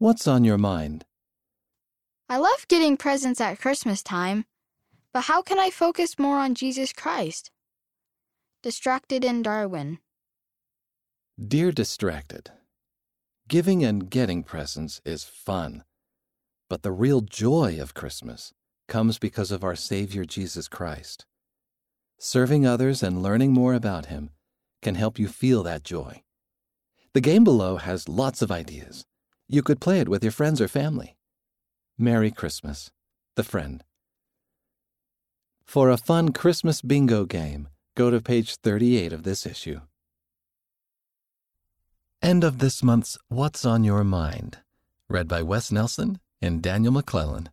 What's on your mind? I love getting presents at Christmas time, but how can I focus more on Jesus Christ? Distracted in Darwin. Dear Distracted, Giving and getting presents is fun, but the real joy of Christmas comes because of our Savior Jesus Christ. Serving others and learning more about Him can help you feel that joy. The game below has lots of ideas. You could play it with your friends or family. Merry Christmas, The Friend. For a fun Christmas bingo game, go to page 38 of this issue. End of this month's What's on Your Mind, read by Wes Nelson and Daniel McClellan.